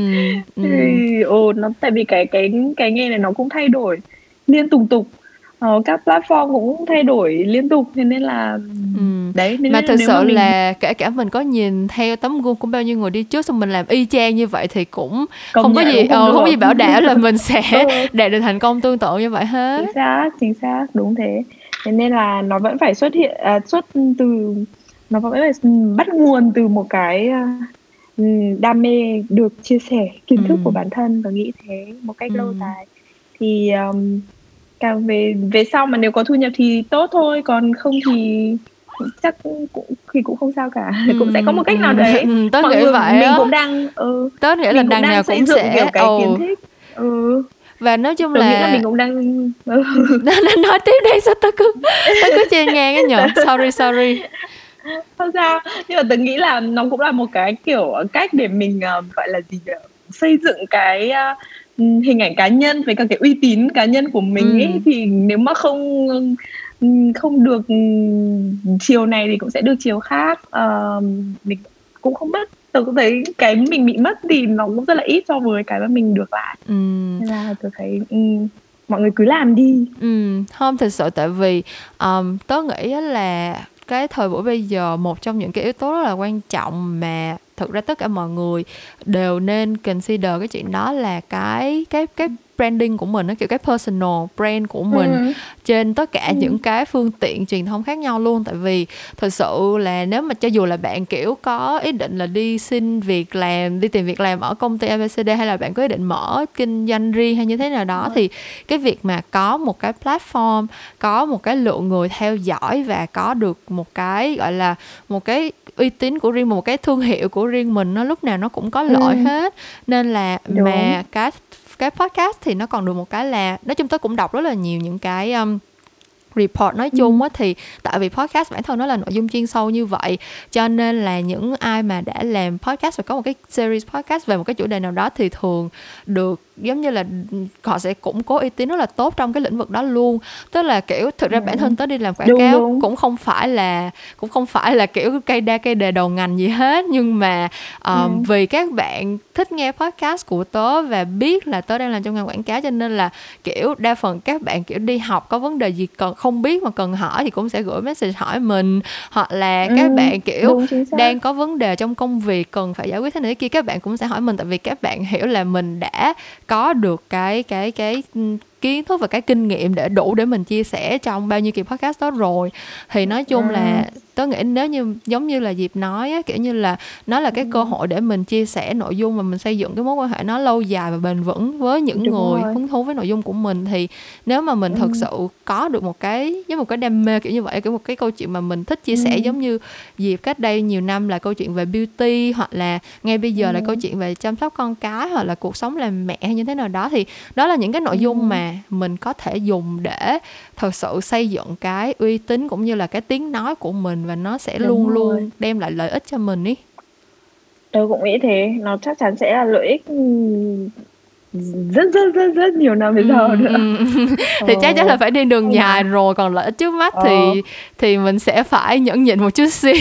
ừ. Thì, ồ nó tại vì cái cái cái nghề này nó cũng thay đổi liên tục tục ờ, các platform cũng thay đổi liên tục thế nên là Ừ. đấy nên mà thực nếu sự mình- là kể cả mình có nhìn theo tấm gương của bao nhiêu người đi trước xong mình làm y chang như vậy thì cũng công không có gì cũng không ờ, không có gì bảo đảm là mình sẽ đạt được thành công tương tự như vậy hết chính xác chính xác đúng thế thế nên là nó vẫn phải xuất hiện à, xuất từ nó vẫn phải bắt nguồn từ một cái à, ừm, đam mê được chia sẻ kiến thức Ừ. của bản thân và nghĩ thế một cách lâu Ừ. dài thì um, càng về về sau mà nếu có thu nhập thì tốt thôi còn không thì chắc cũng thì cũng không sao cả cũng sẽ có một cách nào Ừ, đấy ừ, tớ mọi nghĩ người vậy mình á cũng đang ừ, tớ nghĩ là đằng đang nào xây cũng dựng sẽ kiểu cái ừ. kiến thức ừ và nói chung nghĩ là mình cũng đang ừ. Nói tiếp đi sao tớ cứ tớ cứ chen ngang ấy nhở sorry sorry không sao nhưng mà tớ nghĩ là nó cũng là một cái kiểu cách để mình ờ, gọi là gì nhỉ? xây dựng cái ờ, hình ảnh cá nhân với cả cái uy tín cá nhân của mình ấy Ừ. thì nếu mà không ừm, không được ừm, chiều này thì cũng sẽ được chiều khác Ờ, mình cũng không mất tớ cũng thấy cái mình bị mất thì nó cũng rất là ít so với cái mà mình được lại ừ. nên là tớ thấy ừm, mọi người cứ làm đi Ừ, không thực sự tại vì um, tớ nghĩ là cái thời buổi bây giờ một trong những cái yếu tố rất là quan trọng mà thực ra tất cả mọi người đều nên consider cái chuyện đó là cái cái cái branding của mình nó kiểu cái personal brand của mình Ừ. trên tất cả Ừ. những cái phương tiện truyền thông khác nhau luôn tại vì thực sự là nếu mà cho dù là bạn kiểu có ý định là đi xin việc làm đi tìm việc làm ở công ty ABCD hay là bạn có ý định mở kinh doanh riêng hay như thế nào đó thì cái việc mà có một cái platform có một cái lượng người theo dõi và có được một cái gọi là một cái uy tín của riêng một cái thương hiệu của riêng mình nó lúc nào nó cũng có lợi Ừ. hết nên là Đúng. mà cái cái podcast thì nó còn được một cái là nói chung tôi cũng đọc rất là nhiều những cái um, report. Nói chung á thì tại vì podcast bản thân nó là nội dung chuyên sâu như vậy cho nên là những ai mà đã làm podcast và có một cái series podcast về một cái chủ đề nào đó thì thường được giống như là họ sẽ củng cố uy tín rất là tốt trong cái lĩnh vực đó luôn. Tức là kiểu thực ra bản thân tớ đi làm quảng Đúng, cáo đúng. cũng không phải là cũng không phải là kiểu cây đa cây đề đầu ngành gì hết. Nhưng mà um, Ừ. vì các bạn thích nghe podcast của tớ và biết là tớ đang làm trong ngành quảng cáo cho nên là kiểu đa phần các bạn kiểu đi học có vấn đề gì cần không biết mà cần hỏi thì cũng sẽ gửi message hỏi mình hoặc là các Ừ, bạn kiểu đang có vấn đề trong công việc cần phải giải quyết thế này thế kia các bạn cũng sẽ hỏi mình. Tại vì các bạn hiểu là mình đã có được cái cái cái ừ, kiến thức và cái kinh nghiệm để đủ để mình chia sẻ trong bao nhiêu kỳ podcast đó rồi. Thì nói chung là tớ nghĩ nếu như giống như là Diệp nói á, kiểu như là nó là cái cơ hội để mình chia sẻ nội dung và mình xây dựng cái mối quan hệ nó lâu dài và bền vững với những Đúng người rồi. hứng thú với nội dung của mình thì nếu mà mình Ừ. sự có được một cái với một cái đam mê kiểu như vậy kiểu một cái câu chuyện mà mình thích chia sẻ Ừ. giống như Diệp cách đây nhiều năm là câu chuyện về beauty hoặc là ngay bây giờ là Ừ. câu chuyện về chăm sóc con cái hoặc là cuộc sống làm mẹ hay như thế nào đó thì đó là những cái nội dung mà mình có thể dùng để thật sự xây dựng cái uy tín cũng như là cái tiếng nói của mình và nó sẽ Đúng luôn rồi. luôn đem lại lợi ích cho mình ý Tớ cũng nghĩ thế, nó chắc chắn sẽ là lợi ích rất rất rất rất nhiều năm sau Ừ, nữa. ừ. thì chắc chắn là phải đi đường dài rồi còn lợi ích trước mắt Ờ. thì thì mình sẽ phải nhẫn nhịn một chút xíu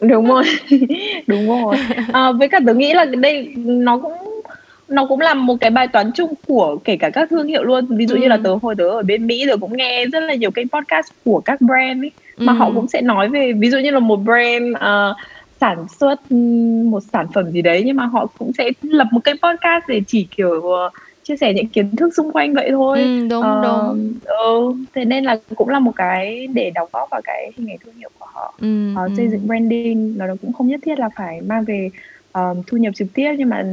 Đúng rồi, đúng rồi. À, với cả tớ nghĩ là đây nó cũng nó cũng là một cái bài toán chung của kể cả các thương hiệu luôn. Ví dụ như là Ừ. tớ hồi tớ ở bên Mỹ tớ cũng nghe rất là nhiều kênh podcast của các brand ấy. mà họ cũng sẽ nói về ví dụ như là một brand uh, sản xuất một sản phẩm gì đấy nhưng mà họ cũng sẽ lập một cái podcast để chỉ kiểu uh, chia sẻ những kiến thức xung quanh vậy thôi ừ, đúng uh, đúng ừ, thế nên là cũng là một cái để đóng góp vào cái hình ảnh thương hiệu của họ ừ, uh, xây dựng branding nó cũng không nhất thiết là phải mang về um, thu nhập trực tiếp nhưng mà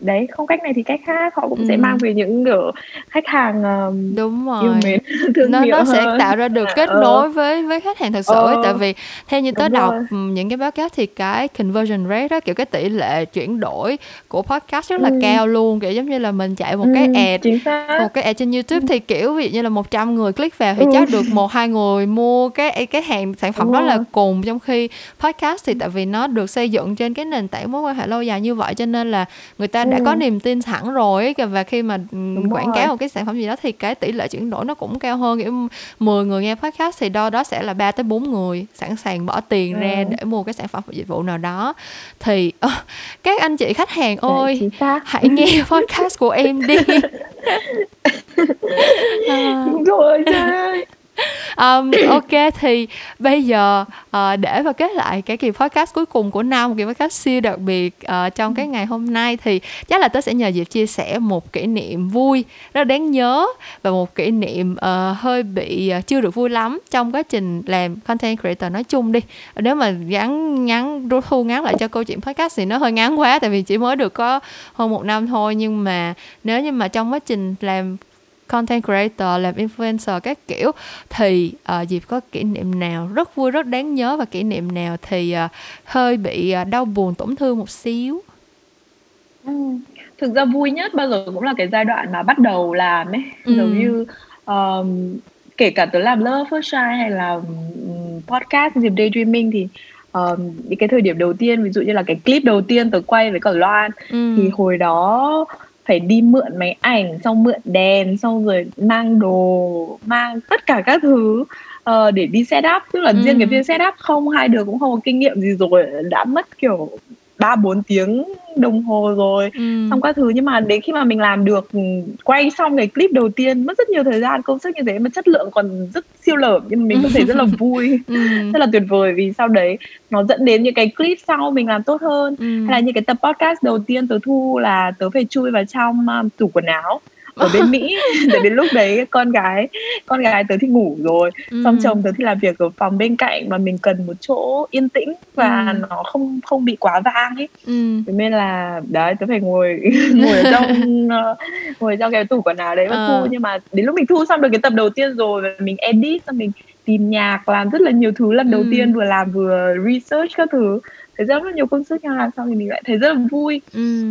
đấy không cách này thì cách khác họ cũng ừ. sẽ mang về những kiểu khách hàng um, đúng rồi yêu mến thương nó nó sẽ hơn. tạo ra được kết Ờ. nối với với khách hàng thật sự ấy. Ờ. tại vì theo như tớ đọc rồi. những cái báo cáo thì cái conversion rate đó kiểu cái tỷ lệ chuyển đổi của podcast rất là Ừ. cao luôn kiểu giống như là mình chạy một Ừ, cái ad một cái ad trên YouTube thì kiểu ví dụ như là 100 người click vào thì Ừ. chắc được một hai người mua cái cái hàng sản phẩm Đúng đó là cùng trong khi podcast thì tại vì nó được xây dựng trên cái nền tảng mối quan hệ lâu dài như vậy cho nên là người ta đã Ừ. có niềm tin sẵn rồi ấy, và khi mà ừm, Đúng quảng rồi. cáo một cái sản phẩm gì đó thì cái tỷ lệ chuyển đổi nó cũng cao hơn kiểu 10 người nghe podcast thì đo đó sẽ là 3 tới 4 người sẵn sàng bỏ tiền ra Ừ. để mua cái sản phẩm dịch vụ nào đó thì ờ, các anh chị khách hàng Đấy, ơi hãy nghe podcast của em đi À, đúng rồi. um, ok thì bây giờ ờ, để mà kết lại cái kỳ podcast cuối cùng của năm kỳ podcast siêu đặc biệt ờ, trong cái ngày hôm nay thì chắc là tớ sẽ nhờ Diệp chia sẻ một kỷ niệm vui rất đáng nhớ và một kỷ niệm ờ, hơi bị ờ, chưa được vui lắm trong quá trình làm content creator nói chung đi. Nếu mà ngắn ngắn rút thu ngắn lại cho câu chuyện podcast thì nó hơi ngắn quá tại vì chỉ mới được có hơn một năm thôi. Nhưng mà nếu như mà trong quá trình làm content creator làm influencer các kiểu thì uh, Diệp có kỷ niệm nào rất vui rất đáng nhớ và kỷ niệm nào thì uh, hơi bị uh, đau buồn tổn thương một xíu Ừ. thực ra vui nhất bao giờ cũng là cái giai đoạn mà bắt đầu làm ấy Ừ. giống như um, kể cả tớ làm Love First Try hay là um, podcast dịp daydreaming thì um, những cái thời điểm đầu tiên ví dụ như là cái clip đầu tiên tớ quay với cả Loan ừ. thì hồi đó phải đi mượn máy ảnh xong mượn đèn xong rồi mang đồ mang tất cả các thứ ờ, để đi set up tức là Ừ. riêng cái việc set up không hai đứa cũng không có kinh nghiệm gì rồi đã mất kiểu ba bốn tiếng đồng hồ rồi ừ. xong các thứ nhưng mà đến khi mà mình làm được ừ, quay xong cái clip đầu tiên mất rất nhiều thời gian công sức như thế mà chất lượng còn rất siêu lởm nhưng mà mình cũng thấy rất là vui ừ. rất là tuyệt vời vì sau đấy nó dẫn đến những cái clip sau mình làm tốt hơn ừ. hay là những cái tập podcast đầu tiên tớ thu là tớ phải chui vào trong um, tủ quần áo ở bên Mỹ để đến lúc đấy con gái con gái tớ thì ngủ rồi ừ. xong chồng tớ thì làm việc ở phòng bên cạnh mà mình cần một chỗ yên tĩnh và Ừ. nó không không bị quá vang ấy ừ. thế nên là đấy tớ phải ngồi ngồi ở trong ờ, ngồi trong cái tủ quần áo đấy và Ờ. thu nhưng mà đến lúc mình thu xong được cái tập đầu tiên rồi và mình edit xong mình tìm nhạc làm rất là nhiều thứ lần đầu Ừ. tiên vừa làm vừa research các thứ thấy rất là nhiều công sức nhưng làm xong thì mình lại thấy rất là vui ừ.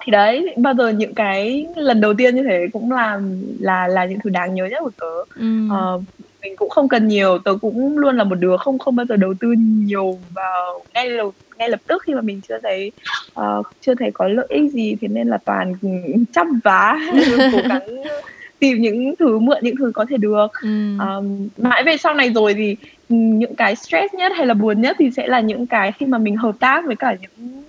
Thì đấy bao giờ những cái lần đầu tiên như thế cũng là là là những thứ đáng nhớ nhất của tớ ừ. Ờ, mình cũng không cần nhiều tớ cũng luôn là một đứa không không bao giờ đầu tư nhiều vào ngay đầu ngay lập tức khi mà mình chưa thấy ờ, chưa thấy có lợi ích gì thế nên là toàn chăm vá cố gắng tìm những thứ mượn những thứ có thể được ừ. um, mãi về sau này rồi thì ừ, những cái stress nhất hay là buồn nhất thì sẽ là những cái khi mà mình hợp tác với cả những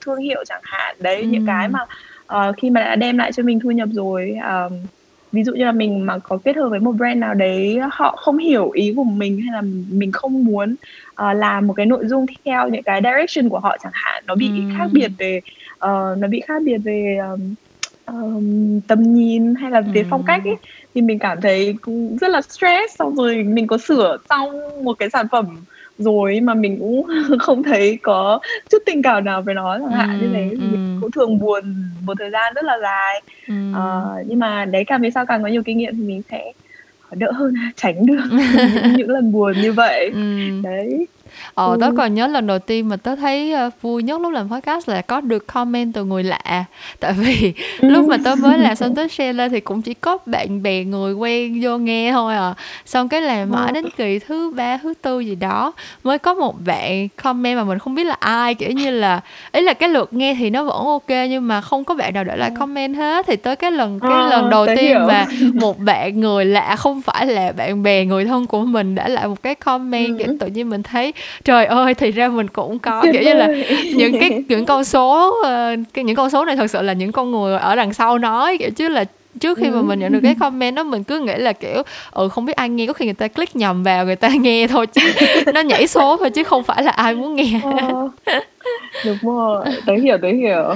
thương hiệu chẳng hạn đấy những Ừ. cái mà ờ, khi mà đã đem lại cho mình thu nhập rồi um, ví dụ như là mình mà có kết hợp với một brand nào đấy họ không hiểu ý của mình hay là mình không muốn ờ, làm một cái nội dung theo những cái direction của họ chẳng hạn nó bị Ừ. khác biệt về ờ, nó bị khác biệt về um, um, tầm nhìn hay là về Ừ. phong cách ấy thì mình cảm thấy cũng rất là stress xong rồi mình có sửa xong một cái sản phẩm rồi mà mình cũng không thấy có chút tình cảm nào với nó chẳng hạn như thế thì Ừ, mình ừ. cũng thường buồn một thời gian rất là dài ừ. Ờ, nhưng mà đấy càng về sau càng có nhiều kinh nghiệm thì mình sẽ đỡ hơn tránh được những, những lần buồn như vậy ừ. đấy Ờ, tớ Ừ. còn nhớ lần đầu tiên mà tớ thấy ờ, vui nhất lúc làm podcast là có được comment từ người lạ. Tại vì lúc mà tớ mới làm xong tớ share lên thì cũng chỉ có bạn bè người quen vô nghe thôi à. Xong cái làm mãi đến kỳ thứ ba thứ tư gì đó Mới có một bạn comment mà mình không biết là ai. Kiểu như là, ý là cái lượt nghe thì nó vẫn ok Nhưng mà không có bạn nào để lại comment hết. Thì tới cái lần cái Ờ, lần đầu tớ tiên hiểu. mà một bạn người lạ không phải là bạn bè người thân của mình để lại một cái comment Ừ. kiểu tự nhiên mình thấy trời ơi thì ra mình cũng có kiểu như là những cái những con số ờ, cái những con số này thật sự là những con người ở đằng sau nói kiểu chứ là trước khi mà mình nhận được cái comment đó mình cứ nghĩ là kiểu ừ không biết ai nghe có khi người ta click nhầm vào người ta nghe thôi chứ nó nhảy số thôi chứ không phải là ai muốn nghe. Ờ, đúng rồi tớ hiểu tớ hiểu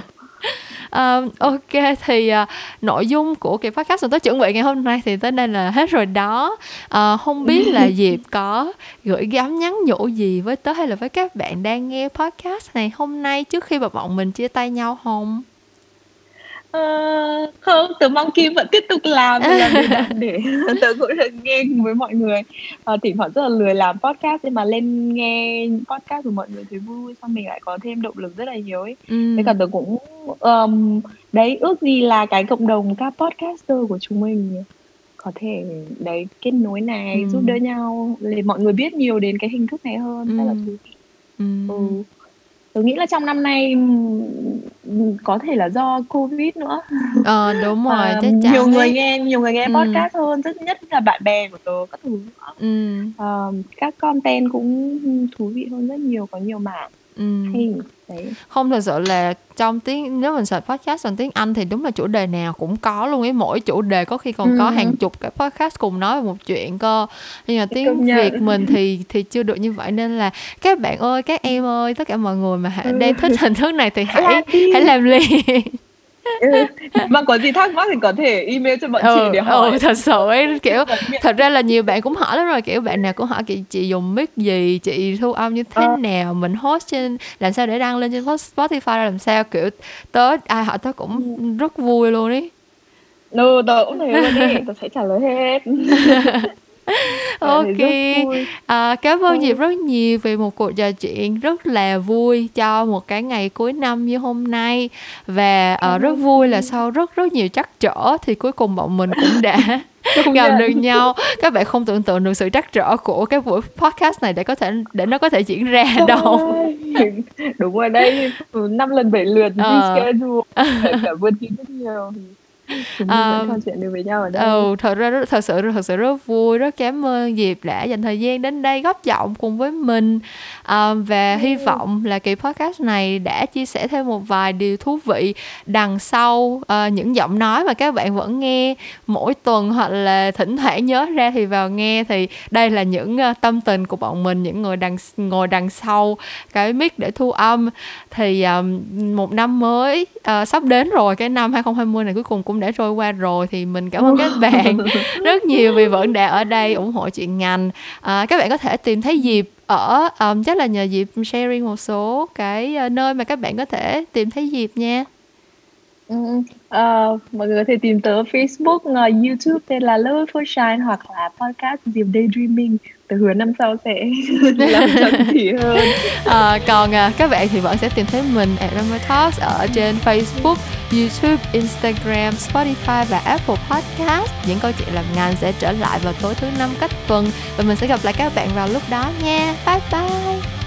Uh, ok thì uh, nội dung của kỳ podcast mà tôi chuẩn bị ngày hôm nay thì tới đây là hết rồi đó. Uh, không biết là diệp có gửi gắm nhắn nhủ gì với tớ hay là với các bạn đang nghe podcast này hôm nay trước khi mà bọn mình chia tay nhau không Ờ, không, tớ mong Kim vẫn tiếp tục làm điều để tớ cũng được nghe với mọi người. Ờ, thỉnh thoảng rất là lười làm podcast nhưng mà lên nghe podcast của mọi người thấy vui xong mình lại có thêm động lực rất là nhiều ấy. ừ. Với cả tớ cũng um, đấy ước gì là cái cộng đồng các podcaster của chúng mình có thể đấy kết nối này Ừ. giúp đỡ nhau để mọi người biết nhiều đến cái hình thức này hơn rất là Ừ. thú vị. Ừ. Ừ. Tớ nghĩ là trong năm nay có thể là do Covid nữa ờ đúng rồi mà chắc chắn nhiều người ấy. nghe nhiều người nghe Ừ. podcast hơn rất nhất là bạn bè của tớ các thứ nữa. ừ. Ờ, các content cũng thú vị hơn rất nhiều có nhiều mảng Ừ. hay đấy không thật sự là trong tiếng nếu mình search podcast bằng tiếng Anh thì đúng là chủ đề nào cũng có luôn ấy mỗi chủ đề có khi còn có Ừ. hàng chục cái podcast cùng nói về một chuyện cơ nhưng mà tiếng. Việt mình thì thì chưa được như vậy nên là các bạn ơi các em ơi tất cả mọi người mà hãy Ừ. đang thích hình thức này thì hãy hãy làm liền. mà có gì thắc mắc thì có thể email cho bọn chị ừ, để hỏi. ừ, thật sự ấy kiểu thật ra là nhiều bạn cũng hỏi lắm rồi kiểu bạn nào cũng hỏi chị chị dùng mic gì? Chị thu âm như thế Ờ. nào? Mình host trên làm sao để đăng lên trên Spotify làm sao? Kiểu tớ ai hỏi tớ cũng rất vui luôn ấy. Ừ, tớ cũng thấy luôn đi tớ sẽ trả lời hết ok. à, cảm ơn Ừ. Diệp rất nhiều vì một cuộc trò chuyện rất là vui cho một cái ngày cuối năm như hôm nay. Và Cảm rất ơn vui là sau rất rất nhiều trắc trở thì cuối cùng bọn mình cũng đã gặp được nhau. Các bạn không tưởng tượng được sự trắc trở của cái buổi podcast này để có thể để nó có thể diễn ra đâu. đúng rồi đây năm lần bảy lượt Ờ. reschedule Kể cả vượt tin rất nhiều chúng mình Ờ. trò chuyện được với nhau ở đây ừ thật ra rất, thật sự thật sự rất vui rất cảm ơn Diệp đã dành thời gian đến đây góp giọng cùng với mình. À, và hy vọng là kỳ podcast này đã chia sẻ thêm một vài điều thú vị đằng sau ờ, những giọng nói mà các bạn vẫn nghe mỗi tuần hoặc là thỉnh thoảng nhớ ra thì vào nghe. Thì đây là những ờ, tâm tình của bọn mình những người đằng ngồi đằng sau cái mic để thu âm. Thì um, một năm mới ờ, sắp đến rồi cái năm 2020 này cuối cùng cũng đã trôi qua rồi thì mình cảm ơn các bạn rất nhiều vì vẫn đã ở đây ủng hộ chuyện ngành à, các bạn có thể tìm thấy Diệp ở um, chắc là nhờ Diệp sharing một số cái ờ, nơi mà các bạn có thể tìm thấy Diệp nha ờ, mọi người có thể tìm tớ Facebook, ờ, YouTube tên là Love for Shine hoặc là podcast Diệp Daydreaming. Tớ hứa năm sau sẽ làm chăm chỉ hơn. à, còn à, các bạn thì vẫn sẽ tìm thấy mình at Number Talks ở trên Facebook, YouTube, Instagram, Spotify và Apple Podcast. Những câu chuyện làm ngành sẽ trở lại vào tối thứ năm cách tuần và mình sẽ gặp lại các bạn vào lúc đó nha. Bye bye.